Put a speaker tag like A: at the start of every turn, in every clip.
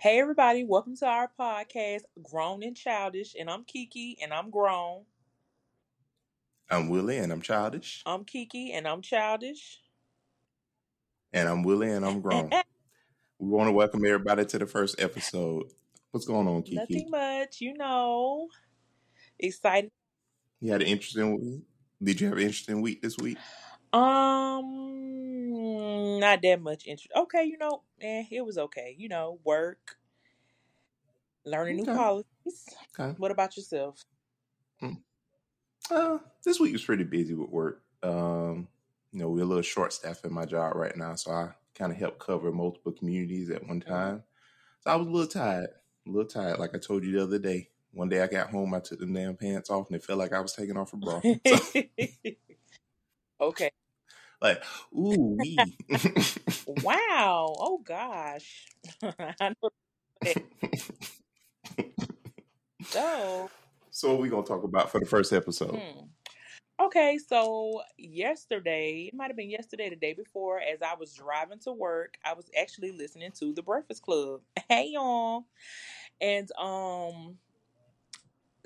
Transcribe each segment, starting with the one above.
A: Hey, everybody, welcome to our podcast, Grown and Childish. And I'm Kiki, and I'm grown.
B: I'm Willie, and I'm childish.
A: I'm Kiki, and I'm childish.
B: And I'm Willie, and I'm grown. we want to welcome everybody to the first episode. What's going on, Kiki?
A: Nothing much, you know. Excited.
B: You had an interesting week. Did you have an interesting week this week?
A: Um, not that much interest. Okay, you know, eh, it was okay. You know, work, learning
B: Okay.
A: new policies.
B: Okay.
A: What about yourself?
B: Uh, this week was pretty busy with work. Um, you know, we're a little short staffed in my job right now, so I kind of help cover multiple communities at one time. So I was a little tired, a little tired. Like I told you the other day. One day I got home, I took them damn pants off, and it felt like I was taking off a bra. So,
A: okay.
B: Like, ooh wee.
A: Wow. Oh gosh. I know. So,
B: so what we gonna talk about for the first episode?
A: hmm. Okay, so yesterday, it might have been yesterday, the day before, as I was driving to work, I was actually listening to The Breakfast Club. Hey y'all. And um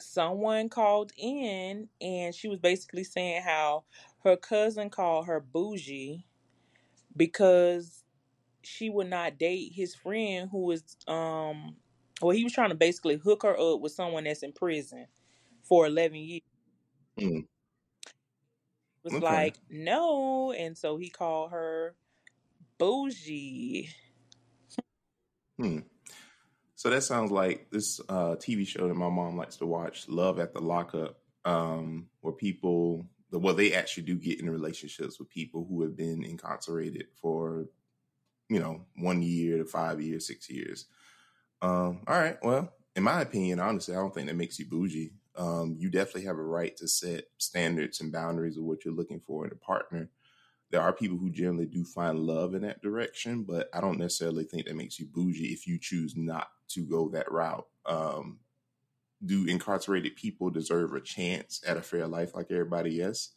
A: someone called in and she was basically saying how her cousin called her bougie because she would not date his friend who was um well he was trying to basically hook her up with someone that's in prison for 11 years
B: Mm,
A: was
B: okay.
A: like no and so he called her bougie
B: Hmm. So that sounds like this uh, TV show that my mom likes to watch, Love After Lockup, um, where people, well, they actually do get in relationships with people who have been incarcerated for, you know, one year to five years, six years. Um, all right. Well, in my opinion, honestly, I don't think that makes you bougie. Um, you definitely have a right to set standards and boundaries of what you're looking for in a partner. There are people who generally do find love in that direction, but I don't necessarily think that makes you bougie if you choose not to go that route. Um, do incarcerated people deserve a chance at a fair life like everybody else?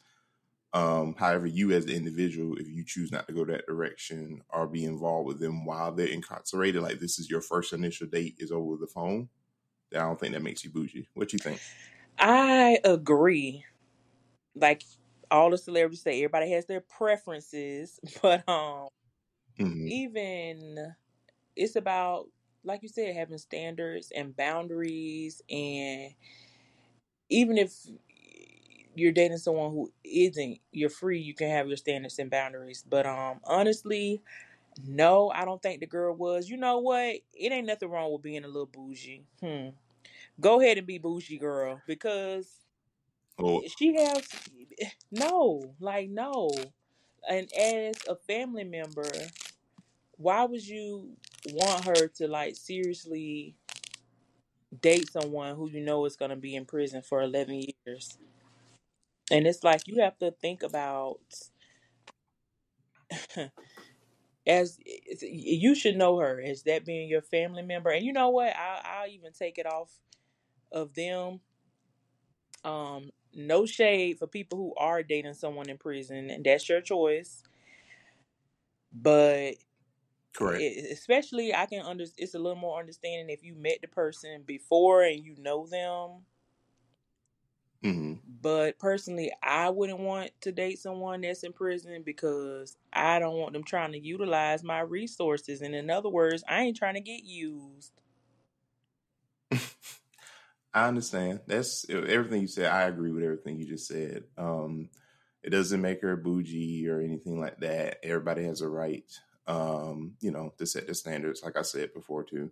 B: Um, however, you as the individual, if you choose not to go that direction or be involved with them while they're incarcerated, like this is your first initial date is over the phone, I don't think that makes you bougie. What you think?
A: i agree like all the celebrities say everybody has their preferences but um
B: hmm
A: even it's about like you said having standards and boundaries and even if you're dating someone who isn't you're free you can have your standards and boundaries. But um honestly no i don't think the girl was. You know what? It ain't nothing wrong with being a little bougie. Hmm. Go ahead and be bougie girl because
B: Or
A: she has no like no. And as a family member why would you want her to like seriously date someone who you know is going to be in prison for 11 years. And it's like you have to think about as you should know her as that being your family member. And you know what? I'll, I'll even take it off of them. Um no shade for people who are dating someone in prison and that's your choice. But
B: correct.
A: it, especially I can under it's a little more understanding if you met the person before and you know them.
B: hmm
A: But personally, I wouldn't want to date someone that's in prison because I don't want them trying to utilize my resources. And in other words, I ain't trying to get used.
B: I understand. That's everything you said. I agree with everything you just said. Um, it doesn't make her a bougie or anything like that. Everybody has a right, um, you know, to set the standards, like I said before too.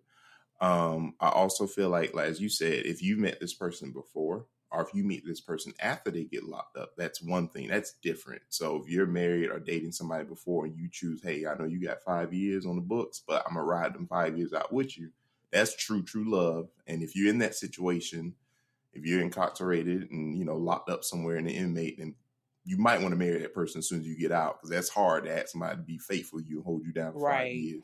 B: Um, I also feel like, like as you said, if you met this person before, or if you meet this person after they get locked up, that's one thing. That's different. So if you're married or dating somebody before and you choose, hey, I know you got five years on the books, but I'm gonna ride them five years out with you. That's true, true love. And if you're in that situation, if you're incarcerated and you know locked up somewhere in the inmate, then you might want to marry that person as soon as you get out because that's hard to ask somebody to be faithful to you and hold you down for five years.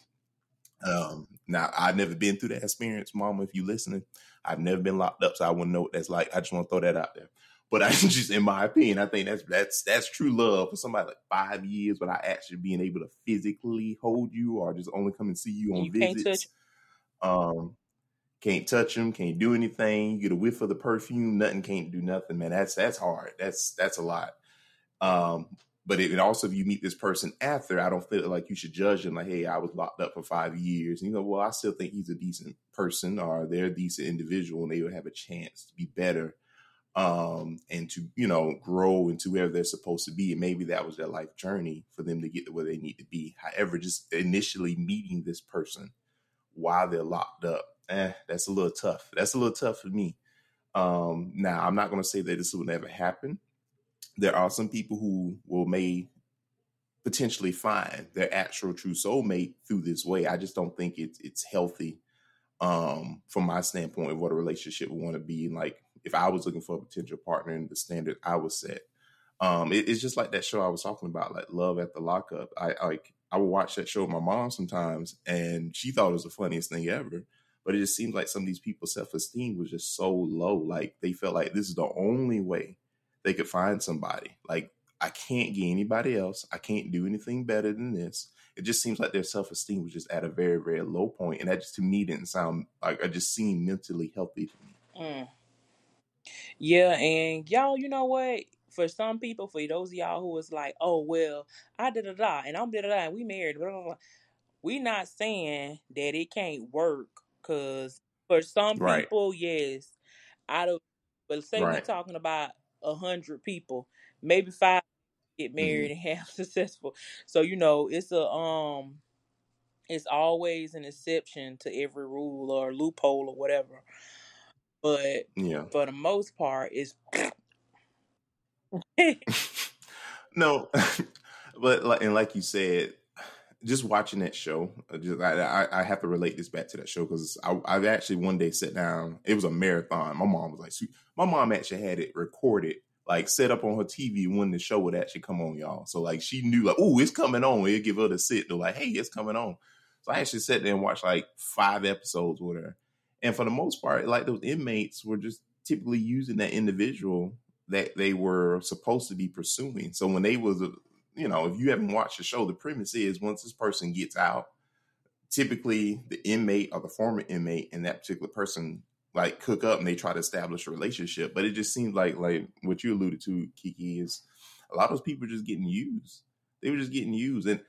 B: Um, now I've never been through that experience, Mama. If you listening, I've never been locked up, so I wouldn't know what that's like. I just want to throw that out there. But I just, in my opinion, I think that's that's that's true love for somebody like five years without actually being able to physically hold you or just only come and see you on
A: You can't
B: visits.
A: touch
B: Um, can't touch them, can't do anything. You get a whiff of the perfume, nothing can't do nothing, man. That's that's hard. That's that's a lot. Um, but it, also if you meet this person after, I don't feel like you should judge them like, hey, I was locked up for five years. And you know, well, I still think he's a decent person or they're a decent individual and they would have a chance to be better um, and to, you know, grow into where they're supposed to be. And maybe that was their life journey for them to get to where they need to be. However, just initially meeting this person while they're locked up, eh, that's a little tough. That's a little tough for me. Um, now, I'm not going to say that this will never happen. There are some people who will may potentially find their actual true soulmate through this way. I just don't think it's it's healthy um, from my standpoint of what a relationship would want to be. Like if I was looking for a potential partner and the standard I would set. Um, it, it's just like that show I was talking about, like Love After Lockup. I like I would watch that show with my mom sometimes, and she thought it was the funniest thing ever. But it just seems like some of these people's self esteem was just so low. Like they felt like this is the only way they could find somebody. Like I can't get anybody else. I can't do anything better than this. It just seems like their self esteem was just at a very, very low point, and that just to me didn't sound like I just seemed mentally healthy to me.
A: Mm. Yeah, and y'all, you know what? For some people, for those of y'all who was like, "Oh well, I did a da and I'm did a da and we married," blah, blah, blah. we not saying that it can't work because for some
B: Right.
A: people, yes, out of but say we're talking about a hundred people, maybe five get
B: Mhm.
A: married and have successful. So you know, it's a um, it's always an exception to every rule or loophole or whatever. But
B: Yeah.
A: for the most part, it's
B: no, but like and like you said, just watching that show, uh, just I, I, have to relate this back to that show because I, I've actually one day sat down. It was a marathon. My mom was like, "Sweet." my mom actually had it recorded, like set up on her TV when the show would actually come on, y'all. So like she knew like, oh, it's coming on. It'd give her the signal like, hey, it's coming on. So I actually sat there and watched like five episodes with her, and for the most part, like those inmates were just typically using that individual that they were supposed to be pursuing. So when they was, you know, if you haven't watched the show, the premise is once this person gets out, typically the inmate or the former inmate and that particular person like cook up and they try to establish a relationship. But it just seems like like what you alluded to, Kiki, is a lot of those people just getting used. They were just getting used. And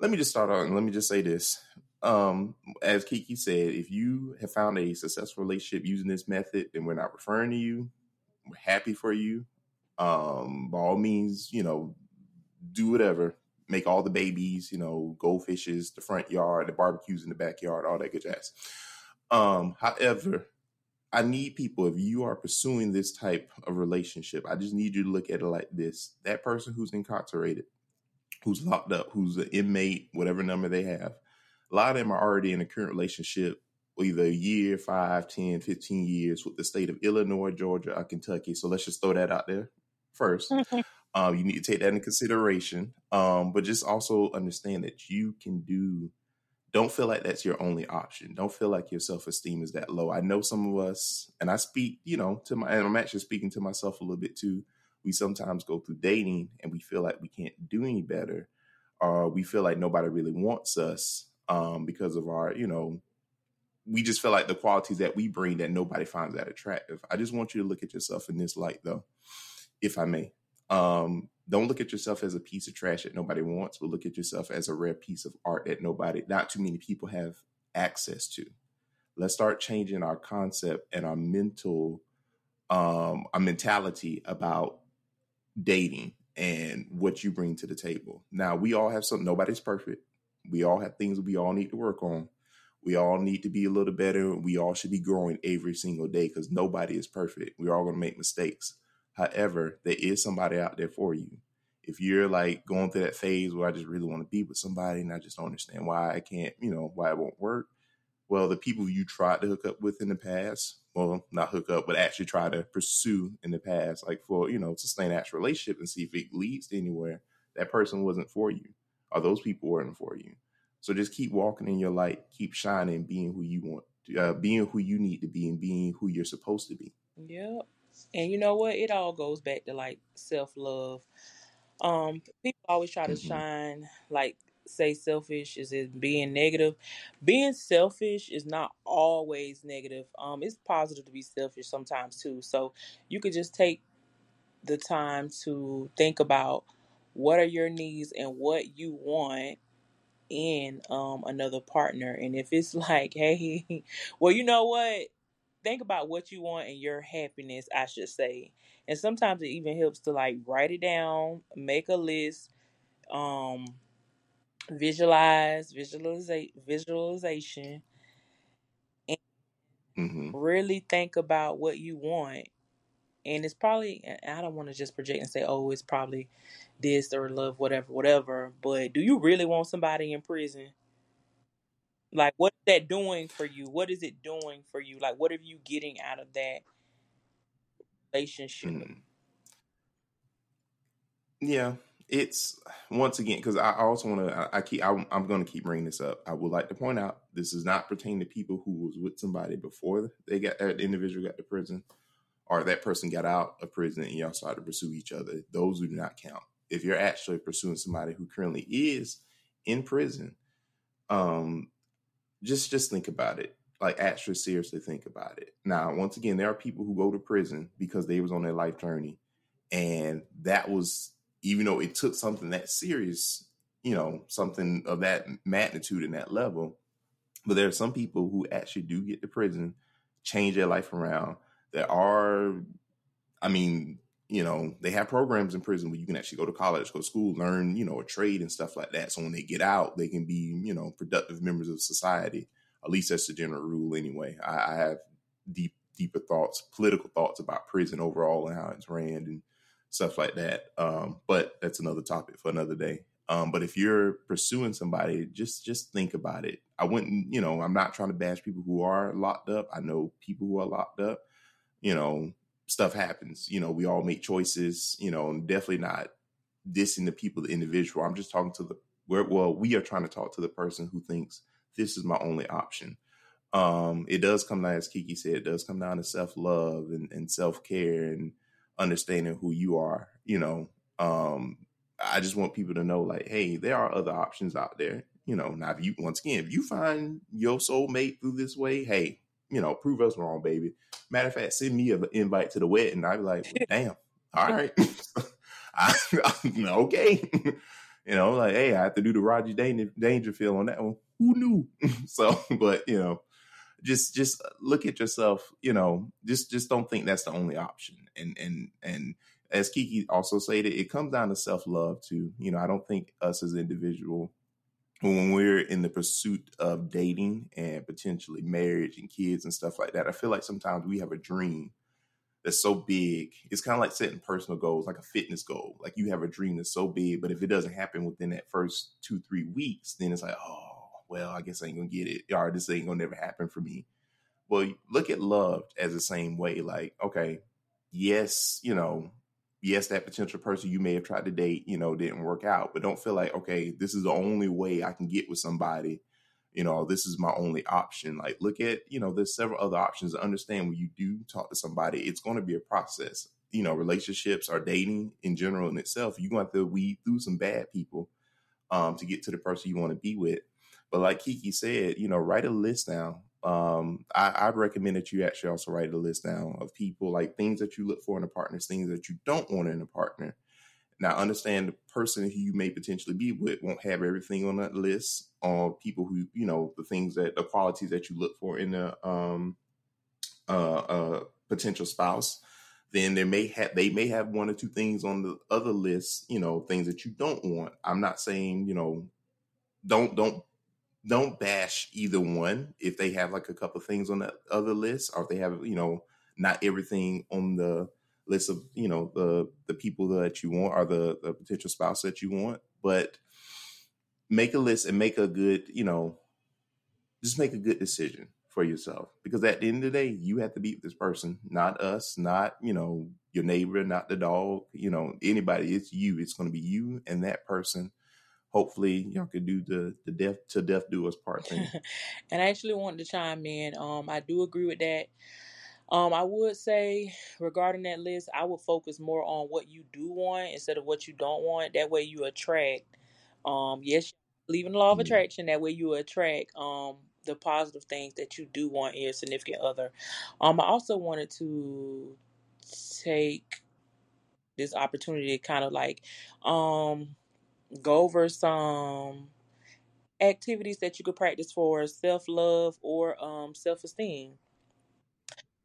B: let me just start out and let me just say this. Um, as Kiki said, if you have found a successful relationship using this method, then we're not referring to you. We're happy for you. Um, by all means, you know, do whatever. Make all the babies, you know, goldfishes, the front yard, the barbecues in the backyard, all that good jazz. Um, however, I need people, if you are pursuing this type of relationship, I just need you to look at it like this. That person who's incarcerated, who's locked up, who's an inmate, whatever number they have, a lot of them are already in a current relationship, either a year, five, 10, 15 years with the state of Illinois, Georgia, or Kentucky. So let's just throw that out there first. Um, you need to take that into consideration. Um, but just also understand that you can do don't feel like that's your only option. Don't feel like your self esteem is that low. I know some of us, and I speak, you know, to my, and I'm actually speaking to myself a little bit too. We sometimes go through dating and we feel like we can't do any better, or we feel like nobody really wants us um, because of our, you know, we just feel like the qualities that we bring that nobody finds that attractive. I just want you to look at yourself in this light, though, if I may. Um, don't look at yourself as a piece of trash that nobody wants, but look at yourself as a rare piece of art that nobody, not too many people have access to. Let's start changing our concept and our mental, um, our mentality about dating and what you bring to the table. Now, we all have something, nobody's perfect. We all have things we all need to work on. We all need to be a little better. We all should be growing every single day because nobody is perfect. We're all going to make mistakes. However, there is somebody out there for you. If you're like going through that phase where I just really want to be with somebody and I just don't understand why I can't, you know, why it won't work. Well, the people you tried to hook up with in the past, well, not hook up, but actually try to pursue in the past, like for, you know, sustain actual relationship and see if it leads to anywhere, that person wasn't for you or those people weren't for you. So just keep walking in your light, keep shining, being who you want, to, uh, being who you need to be, and being who you're supposed to be.
A: Yep. And you know what? It all goes back to like self love. Um, people always try to
B: Mhm.
A: shine like say selfish is it being negative being selfish is not always negative um it's positive to be selfish sometimes too so you could just take the time to think about what are your needs and what you want in um another partner and if it's like hey well you know what think about what you want and your happiness i should say. And sometimes it even helps to like write it down make a list um visualize visualiza- visualization and
B: hmm
A: really think about what you want. And it's probably i don't want to just project and say oh it's probably this or love whatever whatever but do you really want somebody in prison like what is that doing for you what is it doing for you like what are you getting out of that relationship
B: hmm Yeah, it's once again because I also want to. I, keep. I, I'm going to keep bringing this up. I would like to point out this does not pertain to people who was with somebody before they got that individual got to prison, or that person got out of prison and y'all started to pursue each other. Those do not count. If you're actually pursuing somebody who currently is in prison, um, just just think about it. Like actually seriously think about it. Now, once again, there are people who go to prison because they was on their life journey, and that was even though it took something that serious, you know, something of that magnitude and that level. But there are some people who actually do get to prison, change their life around. There are, I mean, you know, they have programs in prison where you can actually go to college, go to school, learn, you know, a trade and stuff like that. So when they get out, they can be, you know, productive members of society. At least that's the general rule anyway. I, I have deep, deeper thoughts, political thoughts about prison overall and how it's ran and stuff like that. Um, but that's another topic for another day. Um, but if you're pursuing somebody, just just think about it. I wouldn't, you know, I'm not trying to bash people who are locked up. I know people who are locked up. You know, stuff happens. You know, we all make choices. You know, and definitely not dissing the people, the individual. I'm just talking to the where. Well, we are trying to talk to the person who thinks this is my only option. Um, it does come down, as Kiki said, it does come down to self love and, and self care and understanding who you are, you know, um, I just want people to know, like, hey, there are other options out there. You know, now if you once again, if you find your soulmate through this way, hey, you know, prove us wrong, baby. Matter of fact, send me an invite to the wedding. I'd be like, well, damn, all right, I, okay. you know, like, hey, I have to do the Roger Dangerfield on that one. Who knew? so, but you know, just just look at yourself you know just just don't think that's the only option and and and as kiki also stated it comes down to self-love too you know i don't think us as individual when we're in the pursuit of dating and potentially marriage and kids and stuff like that i feel like sometimes we have a dream that's so big it's kind of like setting personal goals like a fitness goal like you have a dream that's so big but if it doesn't happen within that first two three weeks then it's like oh well, I guess I ain't gonna get it, or this ain't gonna never happen for me. Well, look at love as the same way. Like, okay, yes, you know, yes, that potential person you may have tried to date, you know, didn't work out, but don't feel like, okay, this is the only way I can get with somebody. You know, this is my only option. Like, look at, you know, there's several other options. Understand when you do talk to somebody, it's going to be a process. You know, relationships or dating in general in itself, you're going to have to weed through some bad people um, to get to the person you want to be with. But like Kiki said, you know, write a list down. Um, I, I'd recommend that you actually also write a list down of people, like things that you look for in a partner, things that you don't want in a partner. Now, understand the person who you may potentially be with won't have everything on that list. On people who, you know, the things that the qualities that you look for in a um, uh, uh, potential spouse. Then there may have they may have one or two things on the other list, you know, things that you don't want. I'm not saying, you know, don't don't don't bash either one if they have like a couple things on that other list or if they have you know not everything on the list of you know the the people that you want or the, the potential spouse that you want. But make a list and make a good you know just make a good decision for yourself because at the end of the day you have to beat this person not us not you know your neighbor not the dog you know anybody. It's you. It's going to be you and that person hopefully y'all could do the the death to death do us part thing.
A: and I actually wanted to chime in. Um, I do agree with that. Um, I would say regarding that list, I would focus more on what you do want instead of what you don't want. That way, you attract. Um, yes, leaving the law of
B: Mm.
A: attraction. That way you attract um the positive things that you do want in your significant other. Um, I also wanted to take this opportunity to kind of like um go over some activities that you could practice for self love or um self esteem.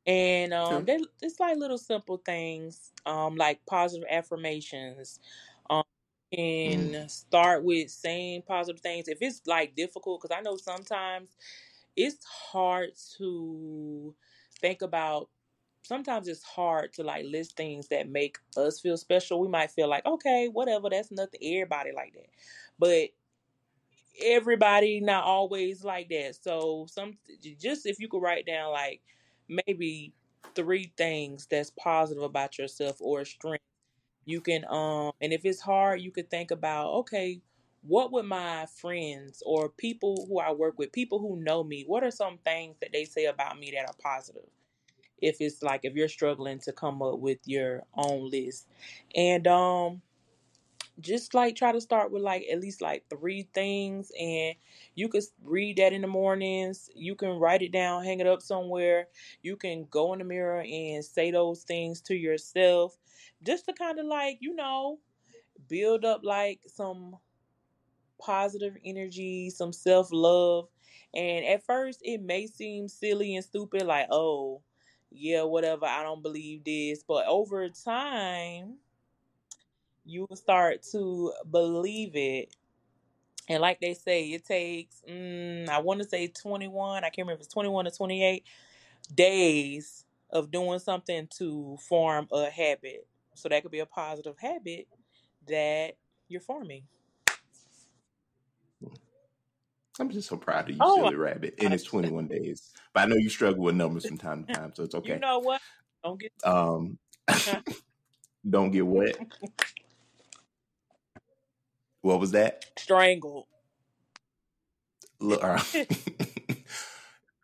A: And um, they it's like little simple things, um, like positive affirmations. Um,
B: Mm.
A: can start with saying positive things if it's like difficult, because I know sometimes it's hard to think about. Sometimes it's hard to like list things that make us feel special. We might feel like, okay, whatever, that's nothing. Everybody like that, but everybody not always like that. So some just if you could write down like maybe three things that's positive about yourself or a strength, you can um and if it's hard, you could think about okay, what would my friends or people who I work with, people who know me, what are some things that they say about me that are positive? If it's like if you're struggling to come up with your own list. And um just like try to start with like at least like three things and you could read that in the mornings. You can write it down hang it up somewhere. You can go in the mirror and say those things to yourself just to kind of like you know build up like some positive energy some self-love. And at first it may seem silly and stupid like oh yeah whatever i don't believe this but over time you will start to believe it. And like they say, it takes, mm, I want to say 21, I can't remember if it's 21 or 28 days of doing something to form a habit. So that could be a positive habit that you're forming.
B: I'm just so proud of you,
A: Oh,
B: silly rabbit. And it's 21 days. But I know you struggle with numbers from time to time, so it's okay.
A: you know what? Don't get
B: Um, don't get wet. What was that?
A: strangled.
B: Look, uh,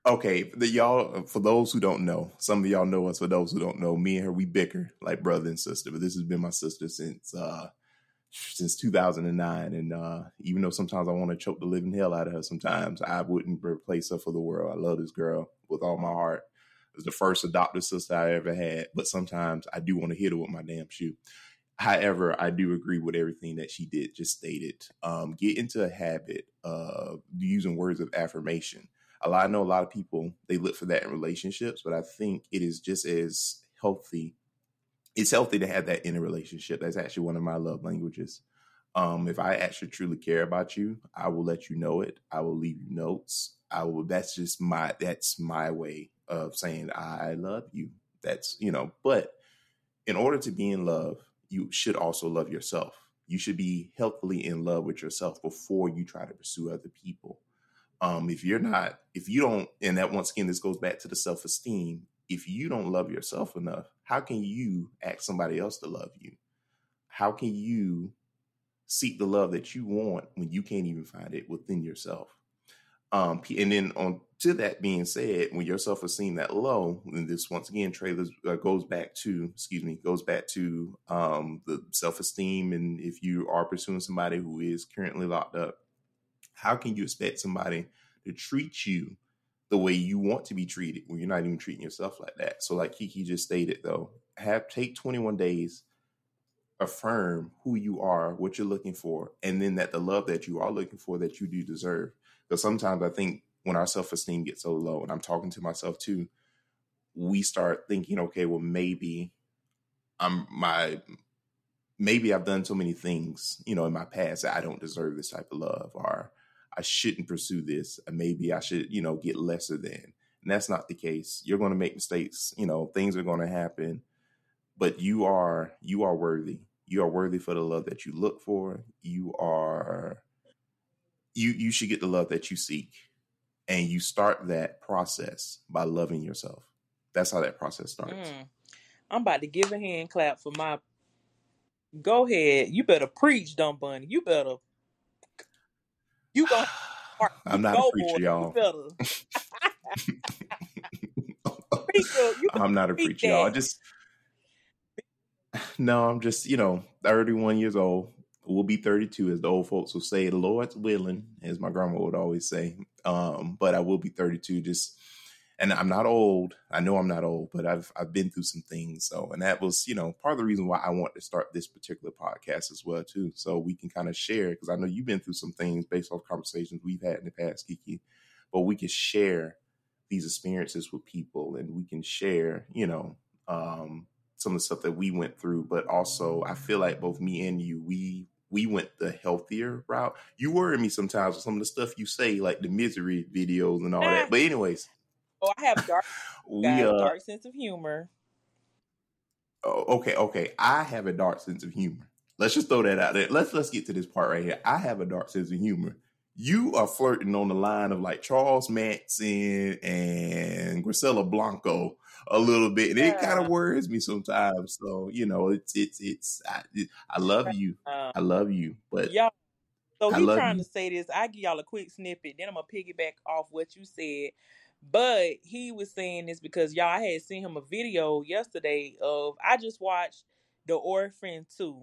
B: okay, the y'all. For those who don't know, some of y'all know us. For those who don't know, me and her, we bicker like brother and sister. But this has been my sister since uh since 2009. And uh even though sometimes I want to choke the living hell out of her, sometimes I wouldn't replace her for the world. I love this girl with all my heart. It was the first adopted sister I ever had. But sometimes I do want to hit her with my damn shoe. However, I do agree with everything that she did, just stated. Um, get into a habit of using words of affirmation. A lot, I know a lot of people they look for that in relationships, but I think it is just as healthy. It's healthy to have that in a relationship. That's actually one of my love languages. Um, if I actually truly care about you, I will let you know it. I will leave you notes. I will. That's just my. That's my way of saying I love you. That's you know. But in order to be in love, you should also love yourself. You should be healthily in love with yourself before you try to pursue other people. Um, if you're not, if you don't, and that once again, this goes back to the self esteem. If you don't love yourself enough, how can you ask somebody else to love you? How can you seek the love that you want when you can't even find it within yourself? Um, and then on to that being said, when your self esteem that low, and this once again trailers uh, goes back to excuse me goes back to um, the self esteem, and if you are pursuing somebody who is currently locked up, how can you expect somebody to treat you the way you want to be treated when you're not even treating yourself like that? So, like Kiki just stated, though, have take 21 days affirm who you are, what you're looking for, and then that the love that you are looking for that you do deserve. Because sometimes I think when our self esteem gets so low, and I'm talking to myself too, we start thinking, okay, well maybe I'm my maybe I've done so many things, you know, in my past that I don't deserve this type of love, or I shouldn't pursue this, maybe I should, you know, get lesser than. And that's not the case. You're going to make mistakes, you know, things are going to happen, but you are you are worthy. You are worthy for the love that you look for. You are you you should get the love that you seek. And you start that process by loving yourself. That's how that process starts.
A: Mm. I'm about to give a hand clap for my. Go ahead. You better preach, dumb bunny. You better. You
B: I'm not a preacher, y'all.
A: Preacher,
B: I'm not a
A: preach
B: preacher, y'all. I just no, I'm just, you know, 31 years old, we'll be 32, as the old folks will say. The Lord's willing, as my grandma would always say. Um, but I will be 32. Just and I'm not old. I know I'm not old, but I've I've been through some things. So, and that was, you know, part of the reason why I want to start this particular podcast as well, too. So we can kind of share because I know you've been through some things based off conversations we've had in the past, Kiki. But we can share these experiences with people, and we can share, you know, um, some of the stuff that we went through. But also, I feel like both me and you, we we went the healthier route. You worry me sometimes with some of the stuff you say, like the misery videos and all that. But anyways,
A: oh, I have dark, we, uh, dark sense of humor.
B: Oh, okay, okay. I have a dark sense of humor. Let's just throw that out there. Let's let's get to this part right here. I have a dark sense of humor. You are flirting on the line of like Charles Manson and Griselda Blanco a little bit, and yeah. it kind of worries me sometimes. So you know, it's it's it's. I, I love you, um, I love you, but
A: y'all. So he's trying you. to say this. I give y'all a quick snippet, then I'm gonna piggyback off what you said. But he was saying this because y'all I had seen him a video yesterday of I just watched The Orphan 2.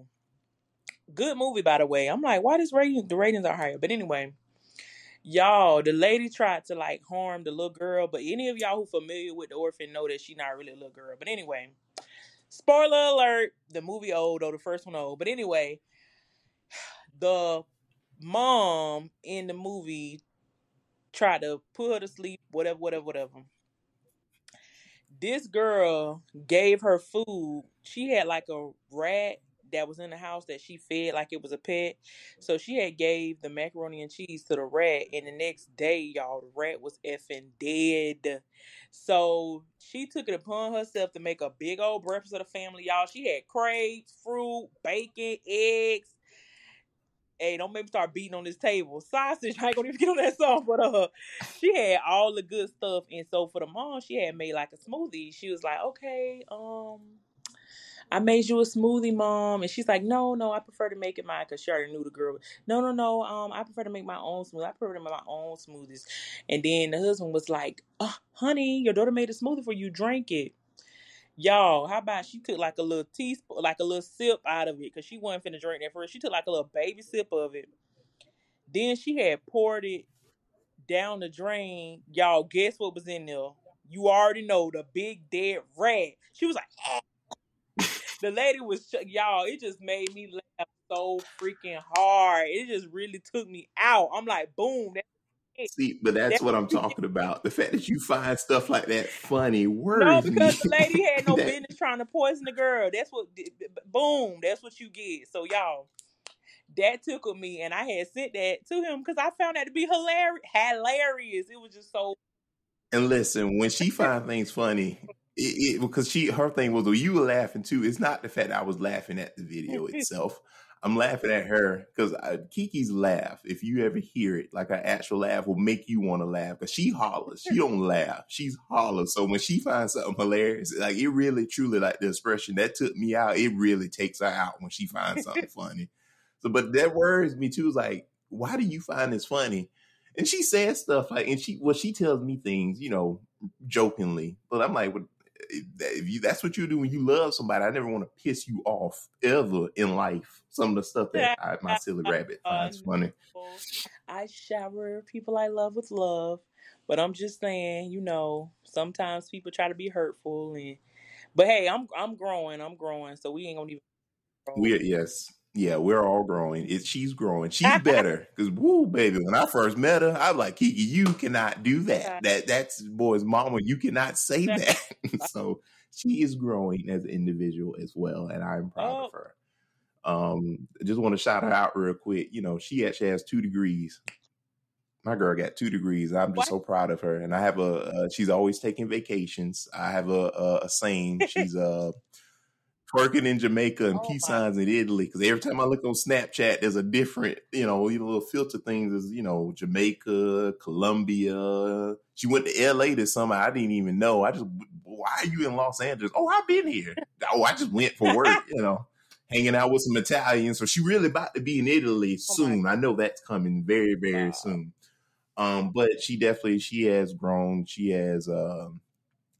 A: Good movie, by the way. I'm like, why does rating the ratings are higher? But anyway, y'all, the lady tried to like harm the little girl, but any of y'all who familiar with the orphan know that she's not really a little girl. But anyway, spoiler alert, the movie old or the first one old. But anyway, the mom in the movie tried to put her to sleep, whatever, whatever, whatever. This girl gave her food. She had like a rat that was in the house that she fed like it was a pet. So she had gave the macaroni and cheese to the rat, and the next day, y'all, the rat was effing dead. So she took it upon herself to make a big old breakfast of the family, y'all. She had crepes, fruit, bacon, eggs. Hey, don't make me start beating on this table. Sausage, I ain't gonna even get on that song, but uh, she had all the good stuff, and so for the mom, she had made like a smoothie. She was like, okay, um, I made you a smoothie, mom. And she's like, no, no, I prefer to make it mine because she already knew the girl. No, no, no. Um, I prefer to make my own smoothie. I prefer to make my own smoothies. And then the husband was like, oh, honey, your daughter made a smoothie for you. Drink it. Y'all, how about she took like a little teaspoon, like a little sip out of it because she wasn't finna drink that first. She took like a little baby sip of it. Then she had poured it down the drain. Y'all, guess what was in there? You already know the big dead rat. She was like, eh the lady was y'all. It just made me laugh so freaking hard. It just really took me out. I'm like, boom.
B: See, but that's, that's what I'm talking about. The fact that you find stuff like that funny worries No,
A: because the lady had no that... business trying to poison the girl. That's what, boom, that's what you get. So y'all, that tickled me, and I had sent that to him because I found that to be hilarious. Hilarious. It was just so.
B: And listen, when she finds things funny, it, it, because she her thing was well, you were laughing too. It's not the fact I was laughing at the video itself. I'm laughing at her because Kiki's laugh. If you ever hear it, like an actual laugh, will make you want to laugh. Because she hollers, she don't laugh, she's hollers. So when she finds something hilarious, like it really, truly, like the expression that took me out, it really takes her out when she finds something funny. So, but that worries me too. Is like, why do you find this funny? And she says stuff like, and she well, she tells me things, you know, jokingly. But I'm like, well, if you that's what you do when you love somebody, I never want to piss you off ever in life. Some of the stuff that I, my silly rabbit finds funny.
A: I shower people I love with love, but I'm just saying, you know, sometimes people try to be hurtful, and but hey, I'm I'm growing, I'm growing, so we ain't gonna even.
B: We yes, yeah, we're all growing. It, she's growing. She's better because woo, baby. When I first met her, I was like, Kiki, you cannot do that. That that's boy's mama. You cannot say that. so she is growing as an individual as well, and I'm proud oh. of her. Um, I just want to shout her out real quick. You know, she actually has two degrees. My girl got two degrees. I'm just what? so proud of her. And I have a. Uh, she's always taking vacations. I have a a, a saying. She's a twerking in Jamaica and oh, peace signs in Italy. Because every time I look on Snapchat, there's a different, you know, little filter things. Is you know, Jamaica, Colombia. She went to L.A. this summer. I didn't even know. I just, why are you in Los Angeles? Oh, I've been here. Oh, I just went for work. you know, hanging out with some Italians. So she really about to be in Italy oh, soon. I know that's coming very, very wow. soon. Um, but she definitely she has grown. She has um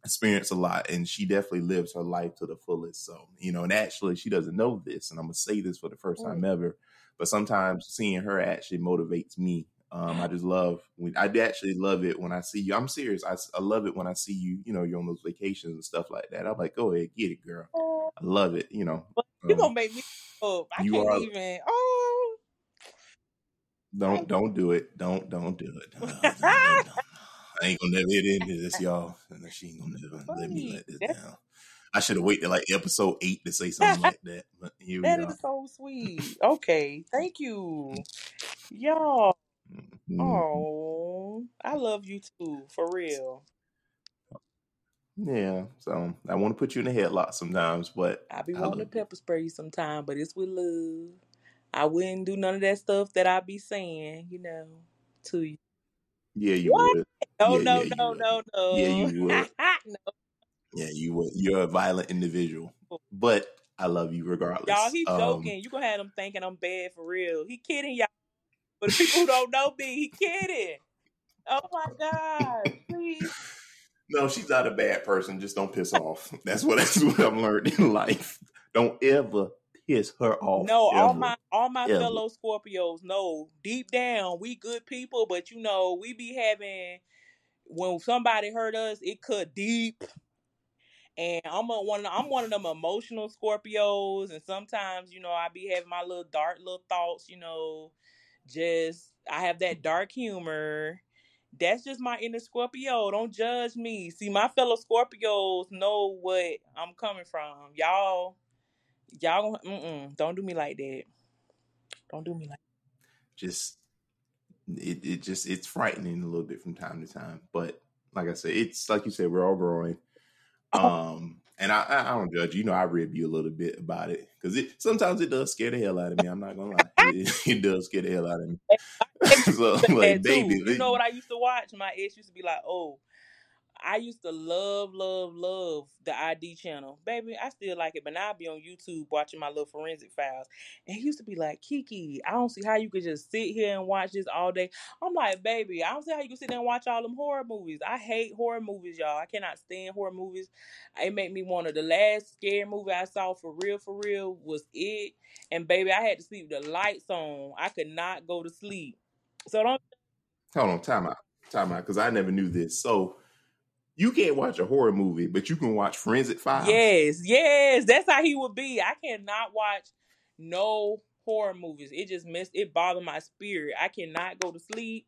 B: experienced a lot and she definitely lives her life to the fullest. So, you know, and actually she doesn't know this, and I'm gonna say this for the first time mm. ever. but sometimes seeing her actually motivates me. Um, I just love when I actually love it when I see you. I'm serious. I, I love it when I see you. You know, you're on those vacations and stuff like that. I'm like, go ahead, get it, girl. I love it. You know,
A: you um, gonna make me up. I can't are, even. Oh,
B: don't don't do it. Don't don't do it. don't, don't, don't, I ain't gonna never hit into this, y'all. And she ain't gonna never let me let this down. I should have waited like episode eight to say something like that. But here
A: that is so sweet. Okay, thank you, y'all. Oh, I love you too, for real.
B: Yeah, so I want to put you in a headlock sometimes, but
A: I be wanting to pepper spray you sometime, but it's with love. I wouldn't do none of that stuff that I be saying, you know, to you.
B: Yeah, you what? would.
A: No,
B: yeah,
A: no,
B: yeah,
A: no, no, no.
B: Yeah, you would. no. Yeah, you would. You're a violent individual, but I love you regardless.
A: Y'all, he's um, joking. You gonna have him thinking I'm bad for real. He kidding y'all. But people who don't know me, he kidding. Oh my god, please.
B: No, she's not a bad person. Just don't piss off. That's what that's what I'm learning in life. Don't ever piss her off.
A: No,
B: ever,
A: all my all my ever. fellow Scorpios know deep down we good people, but you know we be having when somebody hurt us, it cut deep. And I'm a, one. I'm one of them emotional Scorpios, and sometimes you know I be having my little dark little thoughts. You know, just I have that dark humor. That's just my inner Scorpio. Don't judge me. See, my fellow Scorpios know what I'm coming from. Y'all, y'all, don't do me like that. Don't do me like.
B: That. Just it, it just it's frightening a little bit from time to time. But like I said, it's like you said, we're all growing. Oh. Um, and I, I don't judge you. know, I rib you a little bit about it because it sometimes it does scare the hell out of me. I'm not gonna lie, it, it does scare the hell out of me.
A: so like, baby, you know what I used to watch? My ex used to be like, "Oh, I used to love, love, love the ID channel. Baby, I still like it, but now I be on YouTube watching my little forensic files. And he used to be like, Kiki, I don't see how you could just sit here and watch this all day. I'm like, baby, I don't see how you can sit there and watch all them horror movies. I hate horror movies, y'all. I cannot stand horror movies. It make me want to. The last scary movie I saw for real, for real was it. And baby, I had to sleep with the lights on. I could not go to sleep. So don't.
B: Hold on, time out. Time out, because I never knew this. So you can't watch a horror movie, but you can watch Forensic Files.
A: Yes, yes, that's how he would be. I cannot watch no horror movies. It just messed. It bothered my spirit. I cannot go to sleep.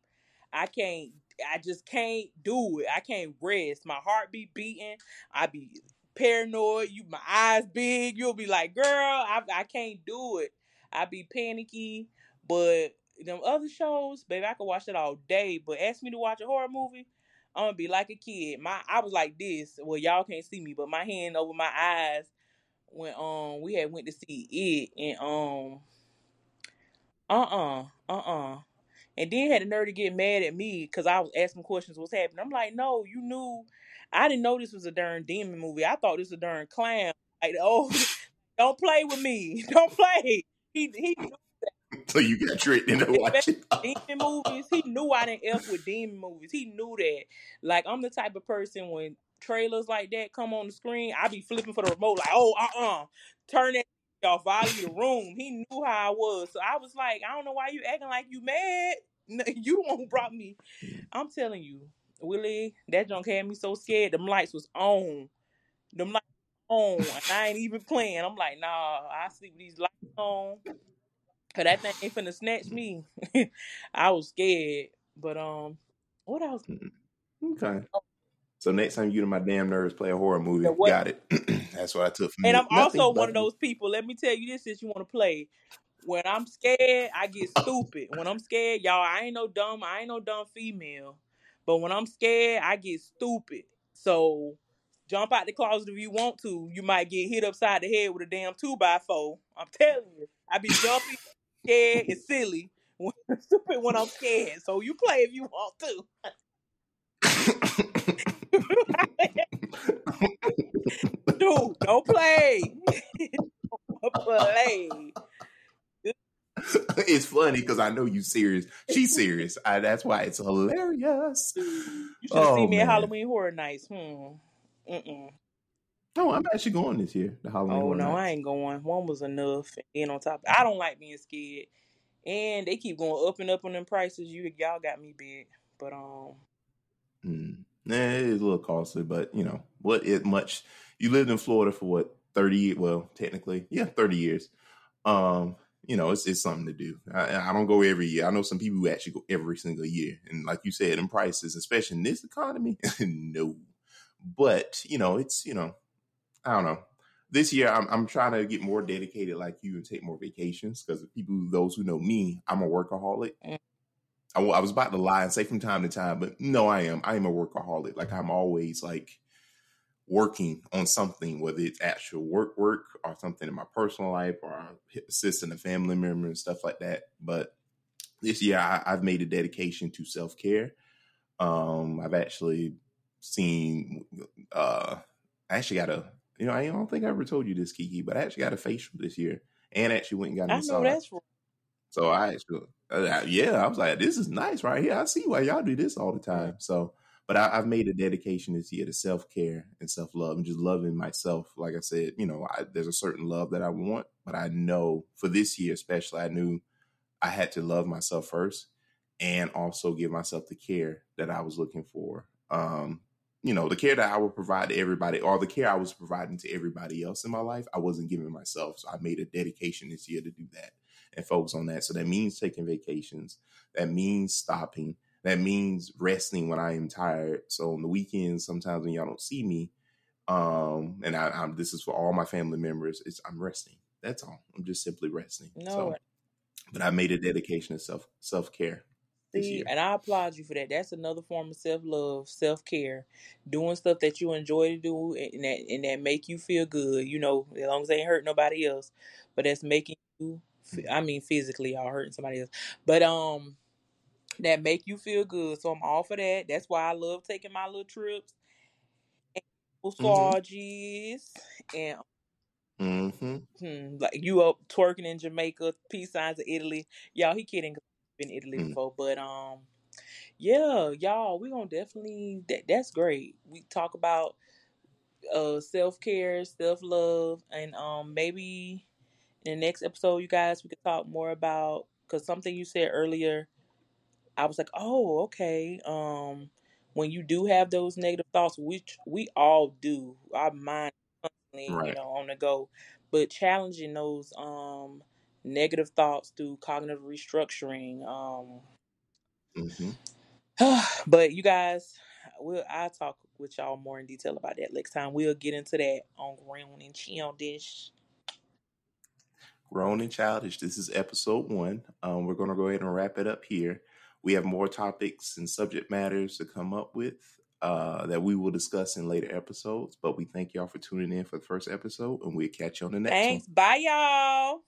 A: I can't. I just can't do it. I can't rest. My heart be beating. I be paranoid. You, my eyes big. You'll be like, girl, I, I can't do it. I be panicky. But them other shows, baby, I could watch it all day. But ask me to watch a horror movie. I'm gonna be like a kid. My I was like this. Well, y'all can't see me, but my hand over my eyes when um we had went to see it and um uh uh uh uh and then had the nerve to get mad at me because I was asking questions what's happening. I'm like, no, you knew. I didn't know this was a darn demon movie. I thought this was a darn clown. Like, oh, don't play with me. Don't play. He he
B: so you got tricked into watching
A: demon movies. He knew I didn't f with demon movies. He knew that. Like I'm the type of person when trailers like that come on the screen, I be flipping for the remote like, oh, uh, uh turn that off. I leave the room. He knew how I was, so I was like, I don't know why you acting like you mad. You the one who brought me. I'm telling you, Willie, that junk had me so scared. Them lights was on. Them lights on, and I ain't even playing. I'm like, nah, I sleep with these lights on. Cause that thing ain't finna snatch me. I was scared. But um what else?
B: Okay. Oh. So next time you to my damn nerves play a horror movie, got it. That's what I took from
A: And
B: you.
A: I'm Nothing also one of those people. Let me tell you this since you want to play. When I'm scared, I get stupid. When I'm scared, y'all, I ain't no dumb, I ain't no dumb female. But when I'm scared, I get stupid. So jump out the closet if you want to. You might get hit upside the head with a damn two by four. I'm telling you. I be jumping scared and silly. When, stupid when I'm scared. So you play if you want to. Dude, don't play. don't play.
B: it's funny because I know you serious. She's serious. I, that's why it's hilarious.
A: You should have oh, seen me man. at Halloween Horror Nights. Hmm. Mm-mm.
B: Oh, I'm actually going this year. The Halloween.
A: Oh no, I ain't going. One was enough. And on top, I don't like being scared. and they keep going up and up on them prices. You y'all got me big, but um,
B: mm. nah, it is a little costly, but you know what? It much. You lived in Florida for what thirty? Well, technically, yeah, thirty years. Um, you know, it's it's something to do. I, I, don't go every year. I know some people who actually go every single year, and like you said, in prices, especially in this economy, no. But you know, it's you know, I don't know. This year, I'm I'm trying to get more dedicated, like you, and take more vacations. Because people, those who know me, I'm a workaholic. Mm. I, I was about to lie and say from time to time, but no, I am. I am a workaholic. Like I'm always like working on something, whether it's actual work work or something in my personal life or assisting a family member and stuff like that. But this year I, have made a dedication to self care. Um, I've actually seen uh I actually got a you know, I don't think I ever told you this, Kiki, but I actually got a facial this year and actually went and got a massage. I know that's right. So I actually, uh, yeah, I was like, this is nice right here. I see why y'all do this all the time. So but I, have made a dedication this year to self care and self love and just loving myself. Like I said, you know, I, there's a certain love that I want, but I know for this year especially, I knew I had to love myself first and also give myself the care that I was looking for. Um, you know, the care that I would provide to everybody, or the care I was providing to everybody else in my life, I wasn't giving myself. So I made a dedication this year to do that and focus on that. So that means taking vacations. That means stopping that means resting when I am tired. So on the weekends, sometimes when y'all don't see me, um, and I, am this is for all my family members, it's I'm resting. That's all. I'm just simply resting. No. So, but I made a dedication to self self care.
A: See, and I applaud you for that. That's another form of self love, self care, doing stuff that you enjoy to do and that and that make you feel good. You know, as long as they ain't hurt nobody else, but that's making you. I mean, physically, y'all hurting somebody else, but um, that make you feel good. So I'm all for that. That's why I love taking my little trips and massages mm-hmm. and mm-hmm. hmm, like you up twerking in Jamaica, peace signs of Italy. Y'all, he kidding. Been Italy mm-hmm. before, but um, yeah, y'all, we gonna definitely. That, that's great. We talk about uh self care, self love, and um maybe in the next episode, you guys, we could talk more about because something you said earlier I was like, oh, okay. Um, when you do have those negative thoughts, which we all do, our mind constantly, right. you know, on the go, but challenging those um negative thoughts through cognitive restructuring. Um, mm-hmm. but you guys, we'll I'll talk with y'all more in detail about that next time. We'll get into that on Grown and Childish.
B: Grown and Childish. This is episode one. Um, we're gonna go ahead and wrap it up here. We have more topics and subject matters to come up with uh, that we will discuss in later episodes. But we thank y'all for tuning in for the first episode, and we'll catch you on the next
A: Thanks.
B: one.
A: Bye, y'all.